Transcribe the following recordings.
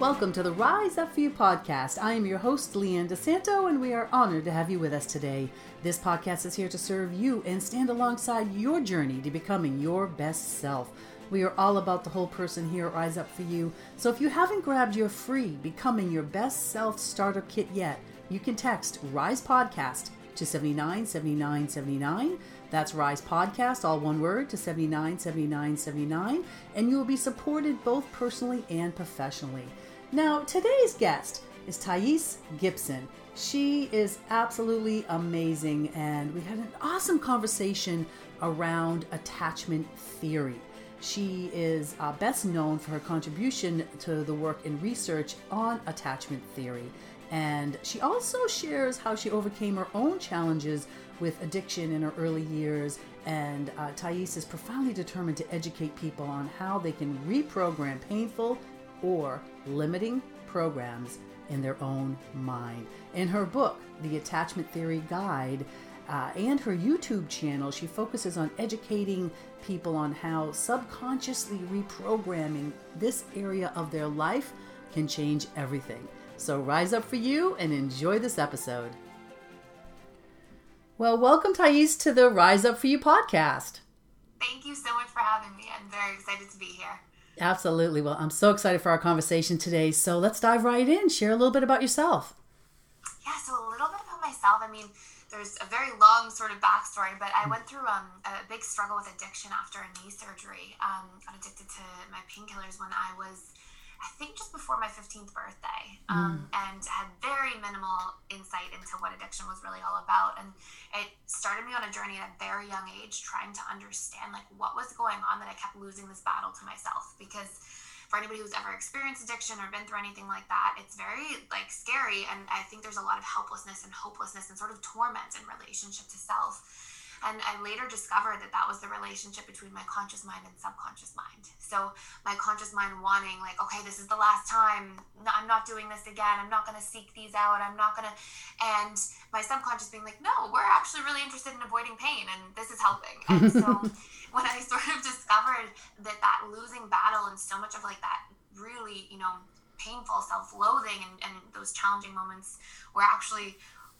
Welcome to the Rise Up For You podcast. I am your host, Leanne DeSanto, and we are honored to have you with us today. This podcast is here to serve you and stand alongside your journey to becoming your best self. We are all about the whole person here at Rise Up For You. So if you haven't grabbed your free Becoming Your Best Self starter kit yet, you can text Rise Podcast to 797979. That's Rise Podcast, all one word, to 797979, and you will be supported both personally and professionally. Now, today's guest is Thais Gibson. She is absolutely amazing, and we had an awesome conversation around attachment theory. She is uh, best known for her contribution to the work and research on attachment theory. And she also shares how she overcame her own challenges with addiction in her early years. And uh, Thais is profoundly determined to educate people on how they can reprogram painful or limiting programs in their own mind. In her book, The Attachment Theory Guide, uh, and her YouTube channel, she focuses on educating people on how subconsciously reprogramming this area of their life can change everything. So rise up for you and enjoy this episode. Well, welcome, Thais, to the Rise Up For You podcast. Thank you so much for having me. I'm very excited to be here. Absolutely. Well, I'm so excited for our conversation today. So let's dive right in. Share a little bit about yourself. Yeah, so a little bit about myself. I mean, there's a very long sort of backstory, but I went through um, a big struggle with addiction after a knee surgery. Um, got addicted to my painkillers when I was I think just before my 15th birthday, um, mm. and had very minimal insight into what addiction was really all about. And it started me on a journey at a very young age, trying to understand like what was going on that I kept losing this battle to myself. Because for anybody who's ever experienced addiction or been through anything like that, it's very like scary. And I think there's a lot of helplessness and hopelessness and sort of torment in relationship to self and I later discovered that that was the relationship between my conscious mind and subconscious mind. So my conscious mind wanting, like, okay, this is the last time. I'm not doing this again. I'm not going to seek these out. I'm not going to. And my subconscious being like, no, we're actually really interested in avoiding pain, and this is helping. And so when I sort of discovered that that losing battle and so much of like that really, you know, painful self-loathing and, and those challenging moments were actually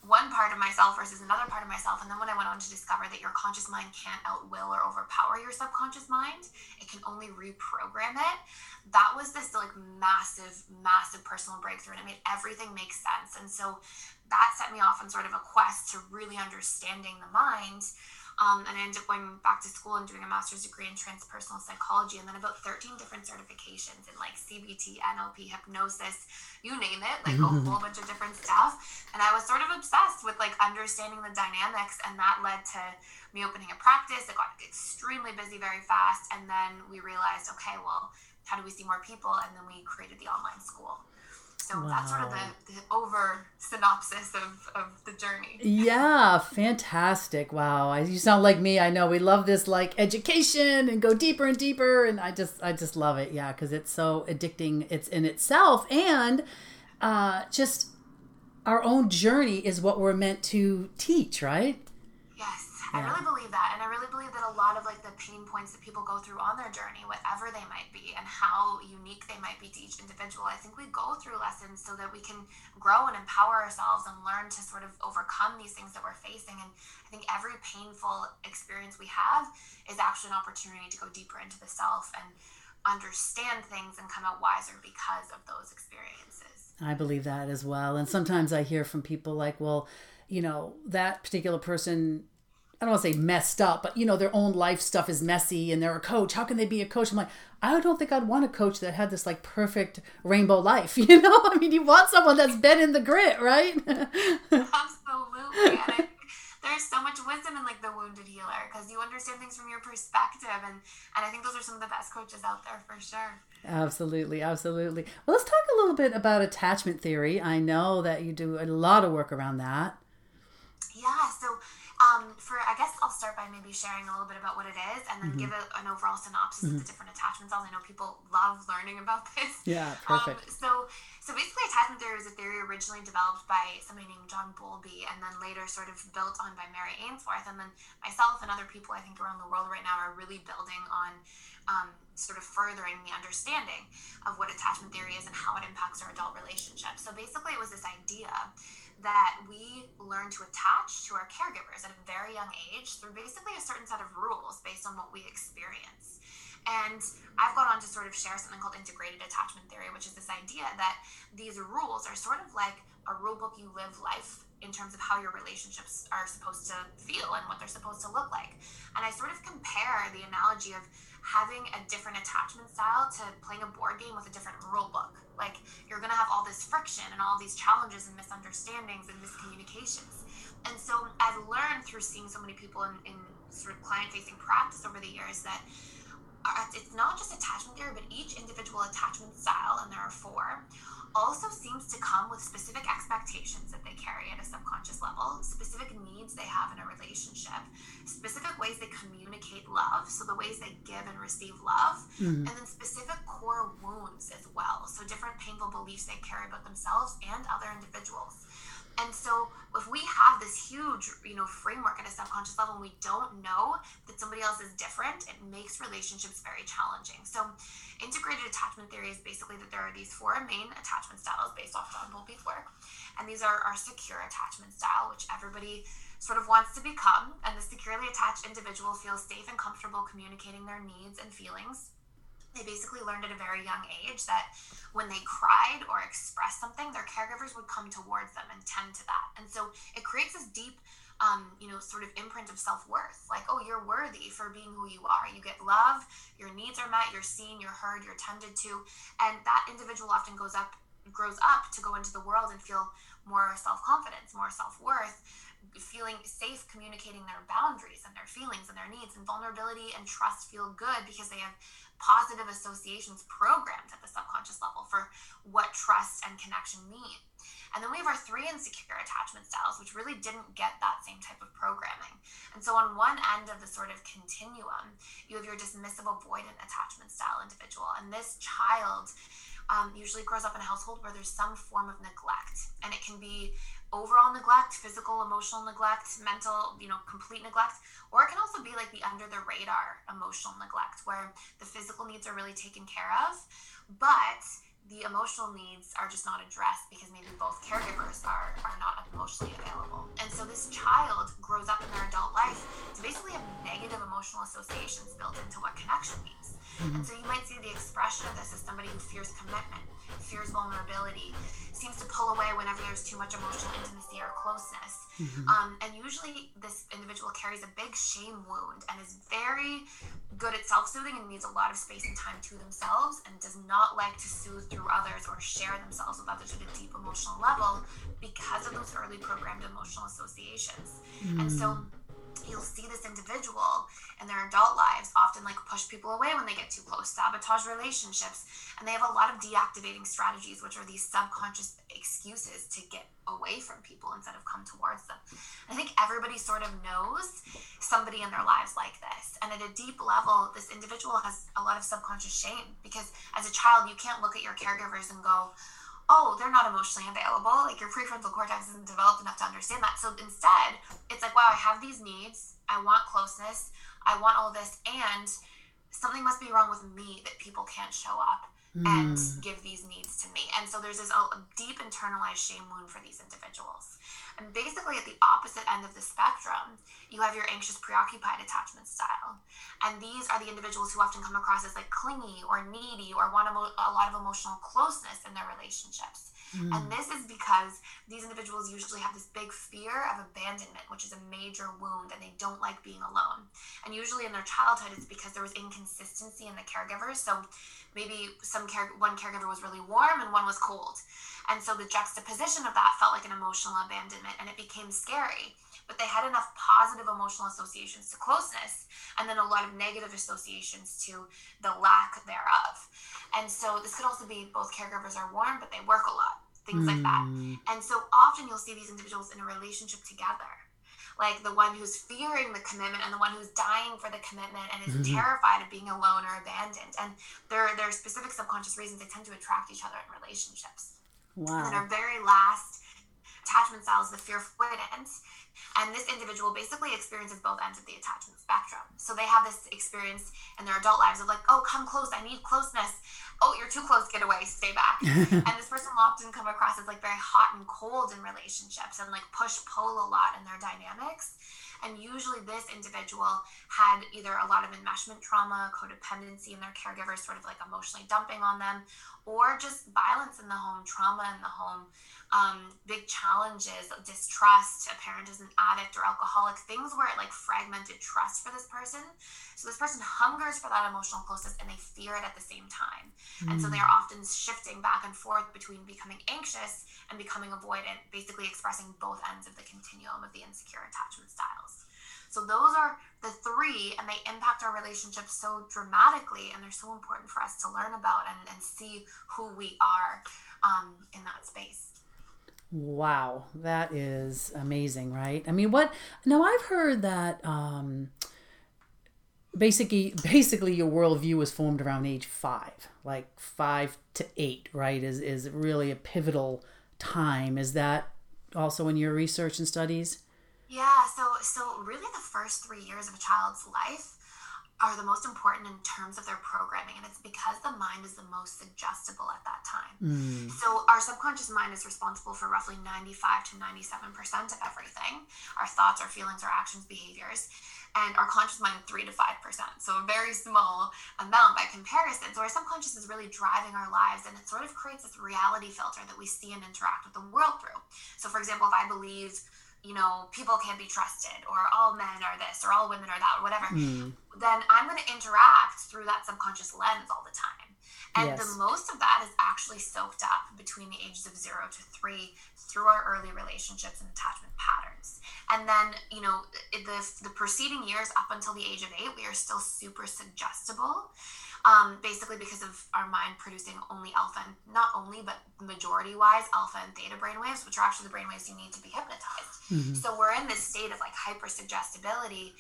one part of myself versus another part of myself. And then when I went on to discover that your conscious mind can't outwill or overpower your subconscious mind, it can only reprogram it. That was this like massive, massive personal breakthrough. And it made everything make sense. And so that set me off on sort of a quest to really understanding the mind um, and I ended up going back to school and doing a master's degree in transpersonal psychology, and then about 13 different certifications in like CBT, NLP, hypnosis, you name it, like a whole bunch of different stuff. And I was sort of obsessed with like understanding the dynamics, and that led to me opening a practice. It got extremely busy very fast, and then we realized, okay, well, how do we see more people? And then we created the online school. So wow. that's sort of the, the over synopsis of, of the journey. Yeah, fantastic. Wow. You sound like me. I know we love this like education and go deeper and deeper. And I just, I just love it. Yeah. Cause it's so addicting. It's in itself. And uh, just our own journey is what we're meant to teach, right? I really believe that. And I really believe that a lot of like the pain points that people go through on their journey, whatever they might be, and how unique they might be to each individual, I think we go through lessons so that we can grow and empower ourselves and learn to sort of overcome these things that we're facing. And I think every painful experience we have is actually an opportunity to go deeper into the self and understand things and come out wiser because of those experiences. I believe that as well. And sometimes I hear from people like, well, you know, that particular person I don't want to say messed up, but you know, their own life stuff is messy and they're a coach. How can they be a coach? I'm like, I don't think I'd want a coach that had this like perfect rainbow life. You know, I mean, you want someone that's been in the grit, right? Absolutely. And I think there's so much wisdom in like the wounded healer because you understand things from your perspective. And, and I think those are some of the best coaches out there for sure. Absolutely. Absolutely. Well, let's talk a little bit about attachment theory. I know that you do a lot of work around that. Yeah. So, Um, for I guess I'll start by maybe sharing a little bit about what it is, and then mm-hmm. give a, an overall synopsis mm-hmm. of the different attachment styles. I know people love learning about this. Yeah, perfect. Um, so, so basically, attachment theory is a theory originally developed by somebody named John Bowlby, and then later sort of built on by Mary Ainsworth, and then myself and other people I think around the world right now are really building on. Um, sort of furthering the understanding of what attachment theory is and how it impacts our adult relationships. So basically, it was this idea that we learn to attach to our caregivers at a very young age through basically a certain set of rules based on what we experience. And I've gone on to sort of share something called integrated attachment theory, which is this idea that these rules are sort of like a rule book you live life in terms of how your relationships are supposed to feel and what they're supposed to look like. And I sort of compare the analogy of having a different attachment style to playing a board game with a different rule book. Like you're to have all this friction and all these challenges and misunderstandings and miscommunications. And so I've learned through seeing so many people in, in sort of client facing practice over the years that it's not just attachment theory, but each individual attachment style, and there are four, also seems to come with specific expectations that they carry at a subconscious level, specific needs they have in a relationship, specific ways they communicate love, so the ways they give and receive love, mm-hmm. and then specific core wounds as well, so different painful beliefs they carry about themselves and other individuals. And so if we have this huge, you know, framework at a subconscious level and we don't know that somebody else is different, it makes relationships very challenging. So integrated attachment theory is basically that there are these four main attachment styles based off John Bowlby's work. And these are our secure attachment style, which everybody sort of wants to become. And the securely attached individual feels safe and comfortable communicating their needs and feelings they basically learned at a very young age that when they cried or expressed something, their caregivers would come towards them and tend to that. And so it creates this deep, um, you know, sort of imprint of self worth. Like, oh, you're worthy for being who you are. You get love, your needs are met, you're seen, you're heard, you're tended to. And that individual often goes up, grows up to go into the world and feel more self confidence, more self worth feeling safe communicating their boundaries and their feelings and their needs and vulnerability and trust feel good because they have positive associations programmed at the subconscious level for what trust and connection mean. And then we have our three insecure attachment styles, which really didn't get that same type of programming. And so, on one end of the sort of continuum, you have your dismissive avoidant attachment style individual. And this child um, usually grows up in a household where there's some form of neglect. And it can be overall neglect, physical, emotional neglect, mental, you know, complete neglect, or it can also be like the under the radar emotional neglect where the physical needs are really taken care of, but the emotional needs are just not addressed because maybe both caregivers are, are not emotionally available. And so this child grows up in their adult life to basically have negative emotional associations built into what connection means. Mm-hmm. And so you might see the expression of this as somebody who fears commitment, fears vulnerability, seems to pull away whenever there's too much emotional intimacy or closeness. Mm-hmm. Um, and usually, this individual carries a big shame wound and is very good at self soothing and needs a lot of space and time to themselves and does not like to soothe through others or share themselves with others at a deep emotional level because of those early programmed emotional associations. Mm-hmm. And so, mm you'll see this individual in their adult lives often like push people away when they get too close, sabotage relationships, and they have a lot of deactivating strategies, which are these subconscious excuses to get away from people instead of come towards them. I think everybody sort of knows somebody in their lives like this. And at a deep level, this individual has a lot of subconscious shame because as a child, you can't look at your caregivers and go, oh, they're not emotionally available. Like your prefrontal cortex isn't developed enough to understand that. So instead, it's like, wow, I have these needs. I want closeness. I want all this. And something must be wrong with me that people can't show up mm. and give these needs to me. And so there's this a deep internalized shame wound for these individuals. And basically, at the opposite end of the spectrum, you have your anxious, preoccupied attachment style. And these are the individuals who often come across as like clingy or needy or want a, a lot of emotional closeness in their relationships. Mm. And this is because these individuals usually have this big fear of abandonment, which is a major wound, and they don't like being alone. And usually in their childhood, it's because there was inconsistency in the caregivers. So maybe some care, one caregiver was really warm and one was cold. And so the juxtaposition of that felt like an emotional abandonment and it became scary. But they had enough positive emotional associations to closeness and then a lot of negative associations to the lack thereof. And so this could also be both caregivers are warm, but they work a lot, things mm. like that. Hmm. And so often you'll see these individuals in a relationship together like the one who's fearing the commitment and the one who's dying for the commitment and is mm-hmm. terrified of being alone or abandoned. And there, there are specific subconscious reasons they tend to attract each other in relationships. Wow. And our very last is the fear avoidance. And this individual basically experiences both ends of the attachment spectrum. So they have this experience in their adult lives of like, oh, come close, I need closeness. Oh, you're too close, get away, stay back. and this person will often come across as like very hot and cold in relationships and like push pull a lot in their dynamics. And usually, this individual had either a lot of enmeshment trauma, codependency, and their caregivers sort of like emotionally dumping on them, or just violence in the home, trauma in the home, um, big challenges, distrust, a parent is an addict or alcoholic, things where it like fragmented trust for this person. So this person hungers for that emotional closeness and they fear it at the same time. Mm. And so they are often shifting back and forth between becoming anxious and becoming avoidant, basically expressing both ends of the continuum of the insecure attachment styles. So those are the three, and they impact our relationships so dramatically, and they're so important for us to learn about and, and see who we are um, in that space. Wow, that is amazing, right? I mean, what now I've heard that um basically basically your worldview was formed around age five, like five to eight, right? Is is really a pivotal time. Is that also in your research and studies? Yeah, so so really the first three years of a child's life are the most important in terms of their programming and it's because the mind is the most suggestible at that time. Mm. so our subconscious mind is responsible for roughly 95 to 97 percent of everything our thoughts our feelings our actions behaviors and our conscious mind 3 to 5 percent so a very small amount by comparison. So our subconscious is really driving our lives and it sort of creates this reality filter that we see and interact with the world through. So for example if i believe you know, people can't be trusted, or all men are this, or all women are that, or whatever, mm. then I'm going to interact through that subconscious lens all the time. And yes. the most of that is actually soaked up between the ages of zero to three through our early relationships and attachment patterns. And then, you know, the, the preceding years up until the age of eight, we are still super suggestible um, basically because of our mind producing only alpha, and not only, but majority wise, alpha and theta brainwaves, which are actually the brainwaves you need to be hypnotized. Mm-hmm. So we're in this state of like hypersuggestibility.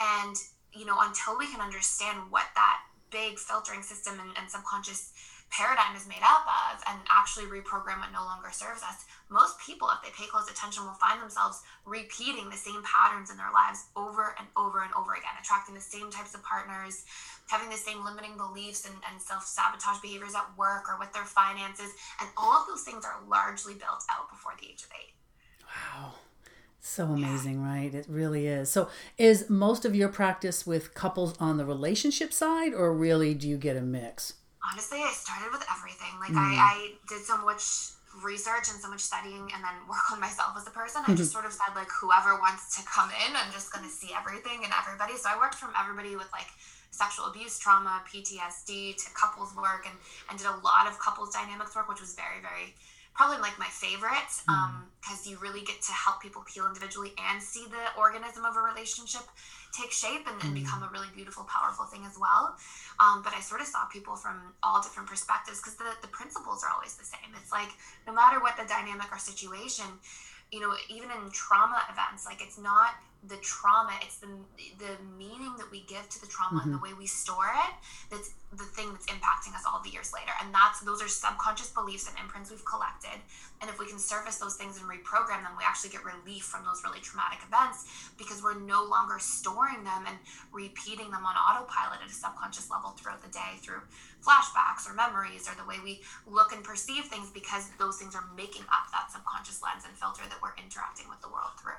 And, you know, until we can understand what that big filtering system and, and subconscious paradigm is made up of and actually reprogram what no longer serves us, most people, if they pay close attention, will find themselves repeating the same patterns in their lives over and over and over again, attracting the same types of partners, having the same limiting beliefs and, and self sabotage behaviors at work or with their finances. And all of those things are largely built out before the age of eight. Wow. So amazing, yeah. right? It really is. So, is most of your practice with couples on the relationship side, or really do you get a mix? Honestly, I started with everything. Like mm. I, I did so much research and so much studying and then work on myself as a person. I just sort of said like whoever wants to come in, I'm just gonna see everything and everybody. So I worked from everybody with like sexual abuse trauma, PTSD to couples work and, and did a lot of couples dynamics work, which was very, very probably like my favorite because um, you really get to help people heal individually and see the organism of a relationship take shape and, and become a really beautiful, powerful thing as well. Um, but I sort of saw people from all different perspectives because the, the principles are always the same. It's like no matter what the dynamic or situation, you know, even in trauma events, like it's not the trauma it's the the meaning that we give to the trauma mm-hmm. and the way we store it that's the thing that's impacting us all the years later. And that's those are subconscious beliefs and imprints we've collected. And if we can surface those things and reprogram them we actually get relief from those really traumatic events because we're no longer storing them and repeating them on autopilot at a subconscious level throughout the day through flashbacks or memories or the way we look and perceive things because those things are making up that subconscious lens and filter that we're interacting with the world through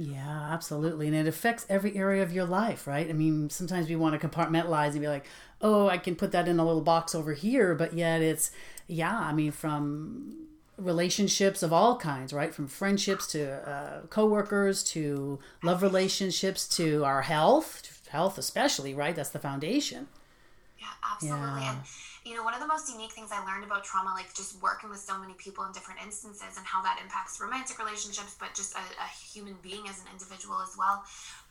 yeah, absolutely. And it affects every area of your life, right? I mean, sometimes we want to compartmentalize and be like, oh, I can put that in a little box over here. But yet it's, yeah, I mean, from relationships of all kinds, right? From friendships to uh, coworkers to love relationships to our health, health especially, right? That's the foundation. Yeah, absolutely. Yeah. You know, one of the most unique things I learned about trauma, like just working with so many people in different instances and how that impacts romantic relationships, but just a, a human being as an individual as well,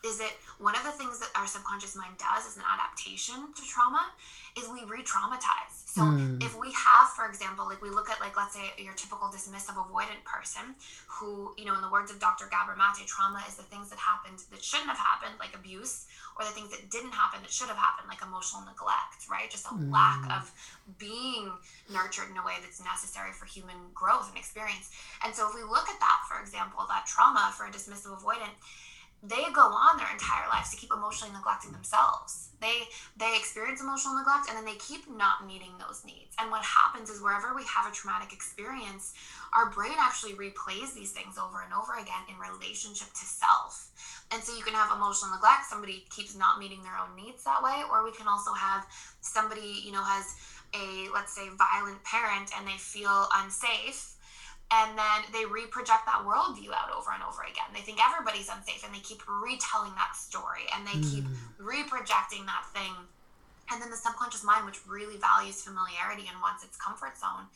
is that one of the things that our subconscious mind does as an adaptation to trauma is we re-traumatize. So mm. if we have, for example, like we look at like let's say your typical dismissive avoidant person who, you know, in the words of Dr. Gabor Mate, trauma is the things that happened that shouldn't have happened, like abuse, or the things that didn't happen that should have happened, like emotional neglect, right? Just a mm. lack of being nurtured in a way that's necessary for human growth and experience. And so if we look at that, for example, that trauma for a dismissive avoidant, they go on their entire lives to keep emotionally neglecting themselves. They they experience emotional neglect and then they keep not meeting those needs. And what happens is wherever we have a traumatic experience, our brain actually replays these things over and over again in relationship to self. And so you can have emotional neglect, somebody keeps not meeting their own needs that way, or we can also have somebody, you know, has a let's say violent parent and they feel unsafe and then they reproject that worldview out over and over again. They think everybody's unsafe and they keep retelling that story and they mm. keep reprojecting that thing. And then the subconscious mind, which really values familiarity and wants its comfort zone,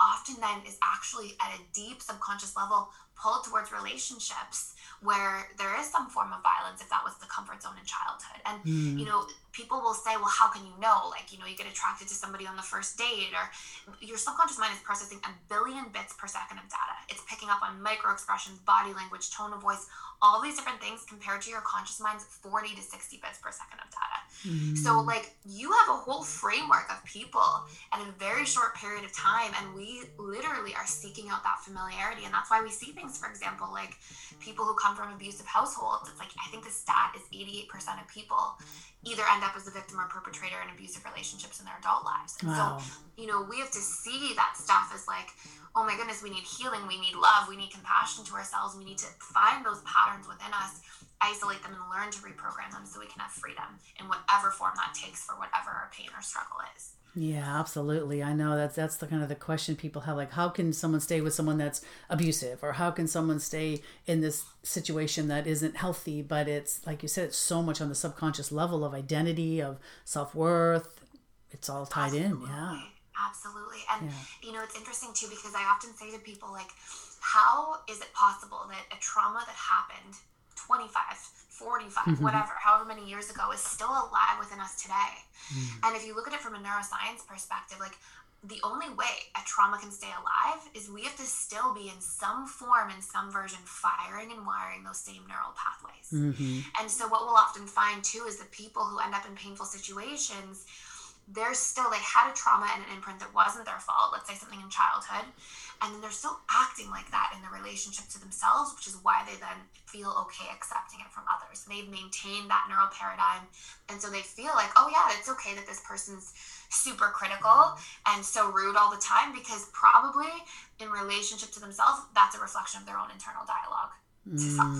often then is actually at a deep subconscious level pulled towards relationships where there is some form of violence if that was the comfort zone in childhood. And, mm. you know, people will say, well, how can you know? Like, you know, you get attracted to somebody on the first date, or your subconscious mind is processing a billion bits per second of data. It's picking up on micro expressions, body language, tone of voice, all these different things compared to your conscious mind's 40 to 60 bits per second of data. Mm. So, like, you have a whole framework of people in a very short period of time, and we literally are seeking out that familiarity. And that's why we see things, for example, like people who come from abusive households. It's like, I think the stat is 88% of people either end up as a victim or perpetrator in abusive relationships in their adult lives. And wow. so, you know, we have to see that stuff as like, oh my goodness, we need healing, we need love, we need compassion to ourselves, we need to find those patterns within us, isolate them, and learn to reprogram them so we can have freedom in whatever form that takes for whatever our pain or struggle is. Yeah, absolutely. I know that's that's the kind of the question people have like how can someone stay with someone that's abusive or how can someone stay in this situation that isn't healthy but it's like you said it's so much on the subconscious level of identity, of self-worth. It's all tied Absolutely. in. Yeah. Absolutely. And yeah. you know, it's interesting too because I often say to people like how is it possible that a trauma that happened 25 45, mm-hmm. whatever, however many years ago, is still alive within us today. Mm. And if you look at it from a neuroscience perspective, like the only way a trauma can stay alive is we have to still be in some form, in some version, firing and wiring those same neural pathways. Mm-hmm. And so, what we'll often find too is that people who end up in painful situations, they're still, they had a trauma and an imprint that wasn't their fault, let's say something in childhood and then they're still acting like that in the relationship to themselves which is why they then feel okay accepting it from others they've maintained that neural paradigm and so they feel like oh yeah it's okay that this person's super critical and so rude all the time because probably in relationship to themselves that's a reflection of their own internal dialogue to mm. self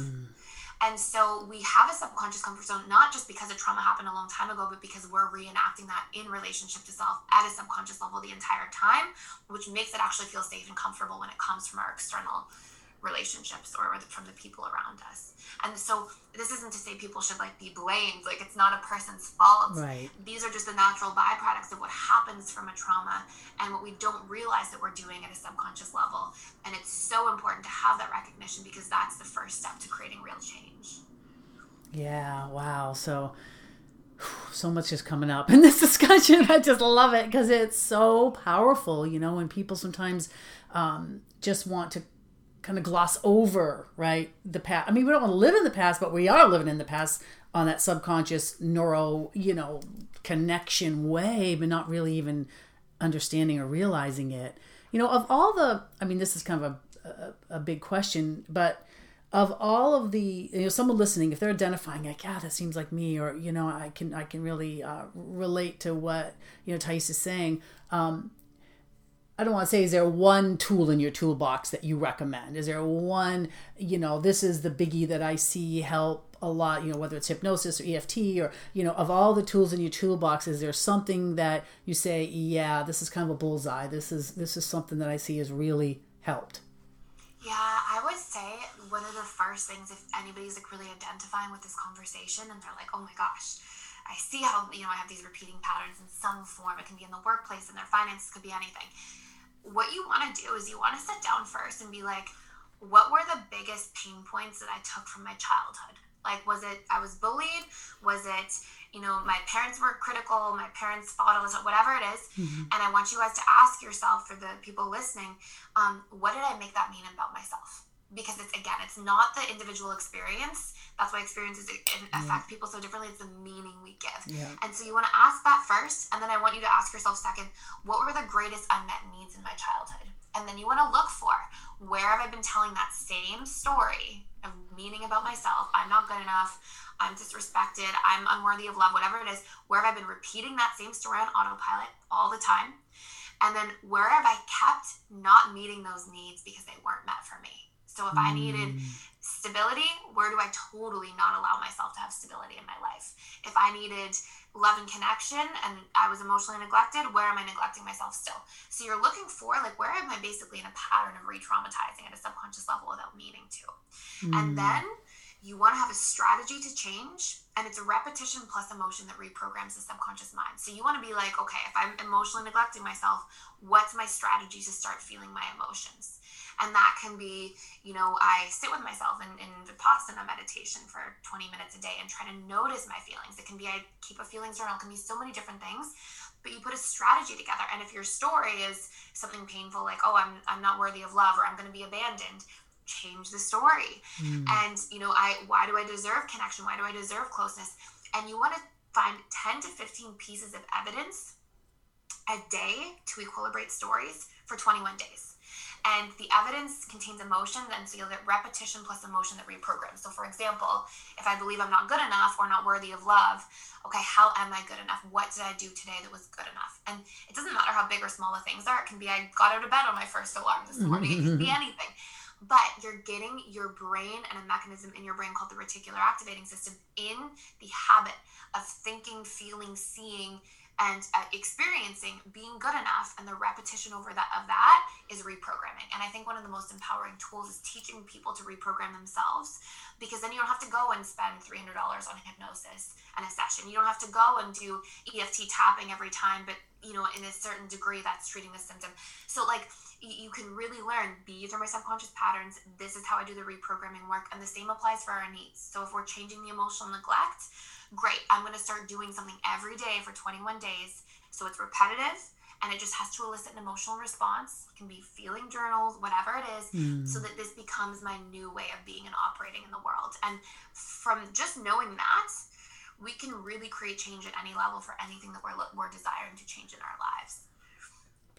and so we have a subconscious comfort zone, not just because a trauma happened a long time ago, but because we're reenacting that in relationship to self at a subconscious level the entire time, which makes it actually feel safe and comfortable when it comes from our external relationships or from the people around us. And so this isn't to say people should like be blamed. Like it's not a person's fault. Right. These are just the natural byproducts of what happens from a trauma and what we don't realize that we're doing at a subconscious level. And it's so important to have that recognition because that's the first step to creating real change. Yeah, wow. So so much is coming up in this discussion. I just love it because it's so powerful. You know, when people sometimes um, just want to kind of gloss over, right? The past. I mean, we don't want to live in the past, but we are living in the past on that subconscious neuro, you know, connection way, but not really even understanding or realizing it. You know, of all the, I mean, this is kind of a, a, a big question, but of all of the, you know, someone listening, if they're identifying like, yeah, that seems like me, or you know, I can, I can really uh, relate to what you know Thais is saying. Um, I don't want to say is there one tool in your toolbox that you recommend? Is there one, you know, this is the biggie that I see help a lot, you know, whether it's hypnosis or EFT or, you know, of all the tools in your toolbox, is there something that you say, yeah, this is kind of a bullseye. This is this is something that I see has really helped? Yeah, I would say one of the first things if anybody's like really identifying with this conversation and they're like, oh my gosh, I see how you know I have these repeating patterns in some form. It can be in the workplace, in their finances, could be anything what you want to do is you want to sit down first and be like, what were the biggest pain points that I took from my childhood? Like, was it I was bullied? Was it, you know, my parents were critical, my parents fought all the time, whatever it is. Mm-hmm. And I want you guys to ask yourself, for the people listening, um, what did I make that mean about myself? Because it's, again, it's not the individual experience. That's why experiences affect yeah. people so differently. It's the meaning we give. Yeah. And so you want to ask that first. And then I want you to ask yourself, second, what were the greatest unmet needs in my childhood? And then you want to look for where have I been telling that same story of meaning about myself? I'm not good enough. I'm disrespected. I'm unworthy of love, whatever it is. Where have I been repeating that same story on autopilot all the time? And then where have I kept not meeting those needs because they weren't met for me? So if I needed mm. stability, where do I totally not allow myself to have stability in my life? If I needed love and connection and I was emotionally neglected, where am I neglecting myself still? So you're looking for like where am I basically in a pattern of re-traumatizing at a subconscious level without meaning to? Mm. And then you want to have a strategy to change and it's a repetition plus emotion that reprograms the subconscious mind so you want to be like okay if i'm emotionally neglecting myself what's my strategy to start feeling my emotions and that can be, you know, I sit with myself in, in Vipassana meditation for 20 minutes a day and try to notice my feelings. It can be I keep a feelings journal, it can be so many different things. But you put a strategy together. And if your story is something painful, like, oh, I'm I'm not worthy of love or I'm gonna be abandoned, change the story. Mm. And, you know, I why do I deserve connection? Why do I deserve closeness? And you want to find 10 to 15 pieces of evidence a day to equilibrate stories for 21 days and the evidence contains emotion, and so you'll get repetition plus emotion that reprograms. So, for example, if I believe I'm not good enough or not worthy of love, okay, how am I good enough? What did I do today that was good enough? And it doesn't matter how big or small the things are. It can be I got out of bed on my first alarm this mm-hmm. morning. it can be mm-hmm. anything. But you're getting your brain and a mechanism in your brain called the reticular activating system in the habit of thinking, feeling, seeing, and uh, experiencing being good enough and the repetition over that of that is reprogramming. And i think one of the most empowering tools is teaching people to reprogram themselves because then you don't have to go and spend $300 on hypnosis and a session. You don't have to go and do eft tapping every time but you know in a certain degree that's treating the symptom. So like you can really learn these are my subconscious patterns this is how i do the reprogramming work and the same applies for our needs so if we're changing the emotional neglect great, I'm going to start doing something every day for 21 days. So it's repetitive and it just has to elicit an emotional response. It can be feeling journals, whatever it is, mm. so that this becomes my new way of being and operating in the world. And from just knowing that, we can really create change at any level for anything that we're, we're desiring to change in our lives.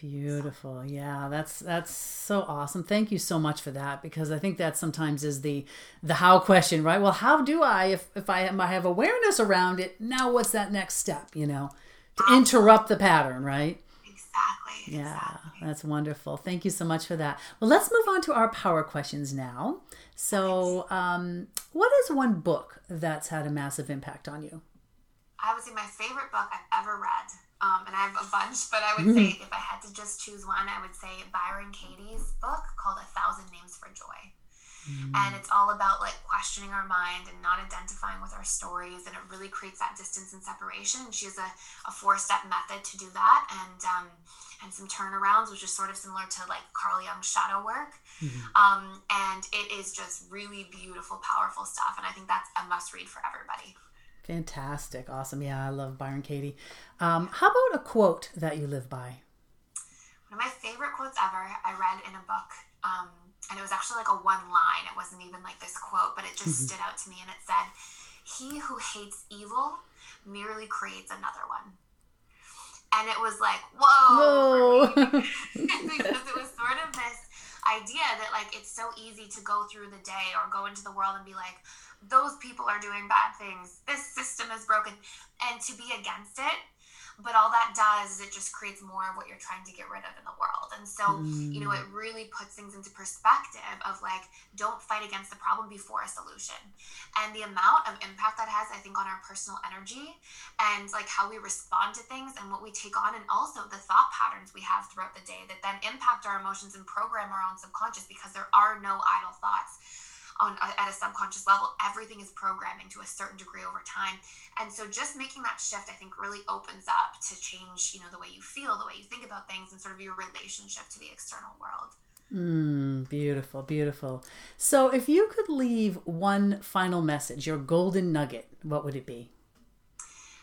Beautiful. Yeah, that's that's so awesome. Thank you so much for that because I think that sometimes is the the how question, right? Well, how do I if if I have, I have awareness around it, now what's that next step, you know, to interrupt the pattern, right? Exactly. Yeah, exactly. that's wonderful. Thank you so much for that. Well, let's move on to our power questions now. So, um, what is one book that's had a massive impact on you? I would say my favorite book I've ever read um, and I have a bunch, but I would say if I had to just choose one, I would say Byron Katie's book called A Thousand Names for Joy. Mm. And it's all about like questioning our mind and not identifying with our stories. And it really creates that distance and separation. She has a, a four step method to do that. And, um, and some turnarounds, which is sort of similar to like Carl Jung's shadow work. Mm-hmm. Um, and it is just really beautiful, powerful stuff. And I think that's a must read for everybody. Fantastic. Awesome. Yeah, I love Byron Katie. Um, how about a quote that you live by? One of my favorite quotes ever I read in a book. Um, and it was actually like a one line. It wasn't even like this quote, but it just mm-hmm. stood out to me. And it said, He who hates evil merely creates another one. And it was like, whoa. whoa. because it was sort of this idea that like it's so easy to go through the day or go into the world and be like, those people are doing bad things. This system is broken. And to be against it, but all that does is it just creates more of what you're trying to get rid of in the world. And so, mm. you know, it really puts things into perspective of like, don't fight against the problem before a solution. And the amount of impact that has, I think, on our personal energy and like how we respond to things and what we take on, and also the thought patterns we have throughout the day that then impact our emotions and program our own subconscious because there are no idle thoughts on at a subconscious level everything is programming to a certain degree over time and so just making that shift i think really opens up to change you know the way you feel the way you think about things and sort of your relationship to the external world Mm, beautiful, beautiful. So, if you could leave one final message, your golden nugget, what would it be?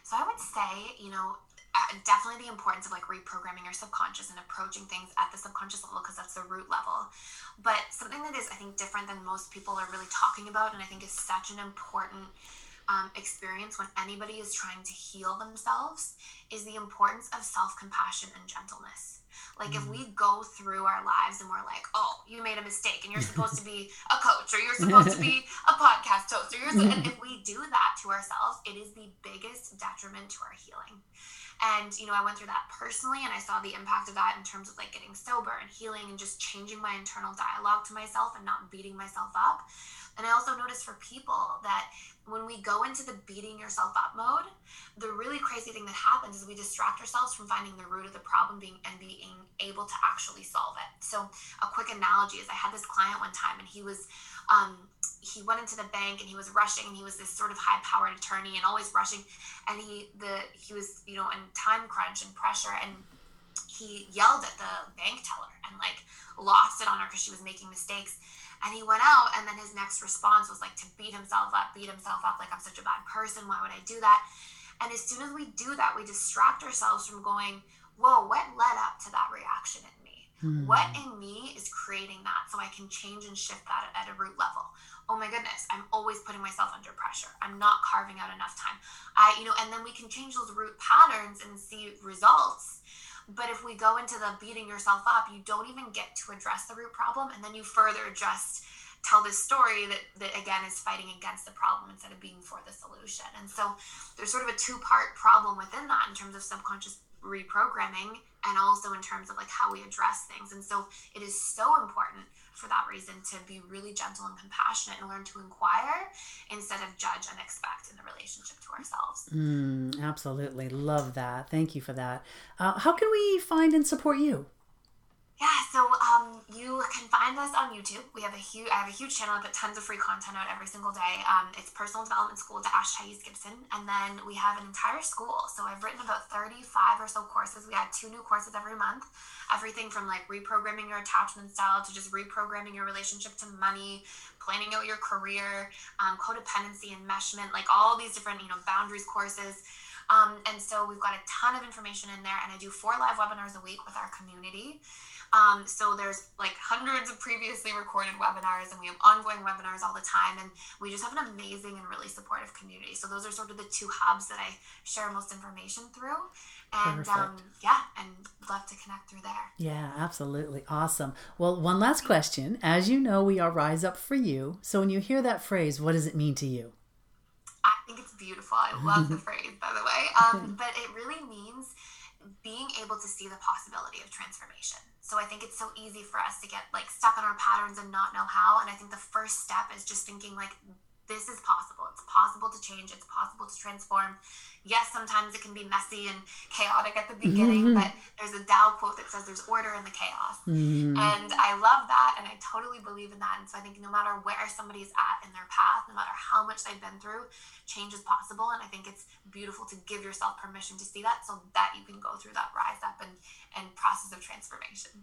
So, I would say, you know, uh, definitely the importance of like reprogramming your subconscious and approaching things at the subconscious level because that's the root level. But something that is, I think, different than most people are really talking about, and I think is such an important um, experience when anybody is trying to heal themselves, is the importance of self compassion and gentleness. Like if we go through our lives and we're like, oh, you made a mistake and you're supposed to be a coach or you're supposed to be a podcast host or you're and if we do that to ourselves, it is the biggest detriment to our healing. And you know, I went through that personally and I saw the impact of that in terms of like getting sober and healing and just changing my internal dialogue to myself and not beating myself up. And I also noticed for people that when we go into the beating yourself up mode, the really crazy thing that happens is we distract ourselves from finding the root of the problem being and being able to actually solve it. So a quick analogy is I had this client one time and he was um, he went into the bank and he was rushing and he was this sort of high powered attorney and always rushing and he the he was you know in time crunch and pressure and he yelled at the bank teller and like lost because she was making mistakes and he went out, and then his next response was like to beat himself up, beat himself up, like I'm such a bad person. Why would I do that? And as soon as we do that, we distract ourselves from going, whoa, what led up to that reaction in me? Hmm. What in me is creating that so I can change and shift that at a root level? Oh my goodness, I'm always putting myself under pressure. I'm not carving out enough time. I, you know, and then we can change those root patterns and see results but if we go into the beating yourself up, you don't even get to address the root problem. And then you further just tell this story that, that again is fighting against the problem instead of being for the solution. And so there's sort of a two part problem within that in terms of subconscious reprogramming and also in terms of like how we address things. And so it is so important for that reason to be really gentle and compassionate and learn to inquire instead of judge and expect in the relationship to ourselves. Mm, absolutely. Love that. Thank you for that. Uh, how can we find and support you? Yeah, so you can find us on YouTube. We have a huge, I have a huge channel. I put tons of free content out every single day. Um, it's Personal Development School dash Thais Gibson, and then we have an entire school. So I've written about thirty-five or so courses. We add two new courses every month. Everything from like reprogramming your attachment style to just reprogramming your relationship to money, planning out your career, um, codependency, enmeshment, like all these different you know boundaries courses. Um, and so we've got a ton of information in there, and I do four live webinars a week with our community. Um, so there's like hundreds of previously recorded webinars, and we have ongoing webinars all the time. And we just have an amazing and really supportive community. So those are sort of the two hubs that I share most information through. And um, yeah, and love to connect through there. Yeah, absolutely. Awesome. Well, one last question. As you know, we are Rise Up for You. So when you hear that phrase, what does it mean to you? I think it's beautiful. I love the phrase, by the way. Um, but it really means being able to see the possibility of transformation. So I think it's so easy for us to get like stuck in our patterns and not know how. And I think the first step is just thinking like this is possible. It's possible to change. It's possible to transform. Yes, sometimes it can be messy and chaotic at the beginning, mm-hmm. but there's a Tao quote that says there's order in the chaos. Mm-hmm. And I love that. And I totally believe in that. And so I think no matter where somebody's at in their path, no matter how much they've been through, change is possible. And I think it's beautiful to give yourself permission to see that so that you can go through that rise up and, and process of transformation.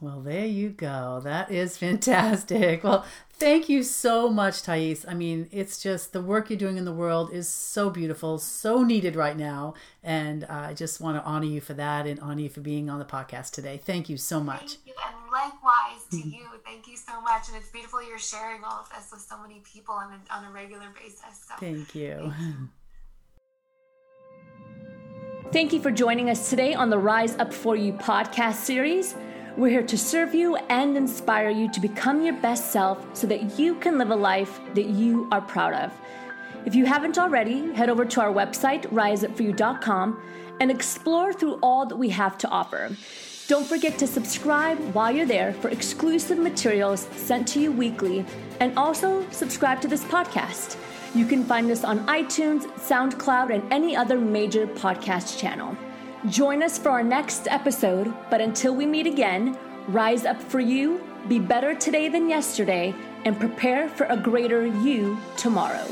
Well, there you go. That is fantastic. Well, thank you so much, Thais. I mean, it's just the work you're doing in the world is so beautiful, so needed right now. And I just want to honor you for that and honor you for being on the podcast today. Thank you so much. Thank you. And likewise to you. Thank you so much. And it's beautiful you're sharing all of this with so many people on a, on a regular basis. So, thank you. Thank you. Thank you for joining us today on the Rise Up For You podcast series. We're here to serve you and inspire you to become your best self so that you can live a life that you are proud of. If you haven't already, head over to our website, riseupforyou.com, and explore through all that we have to offer. Don't forget to subscribe while you're there for exclusive materials sent to you weekly, and also subscribe to this podcast. You can find us on iTunes, SoundCloud, and any other major podcast channel. Join us for our next episode, but until we meet again, rise up for you, be better today than yesterday, and prepare for a greater you tomorrow.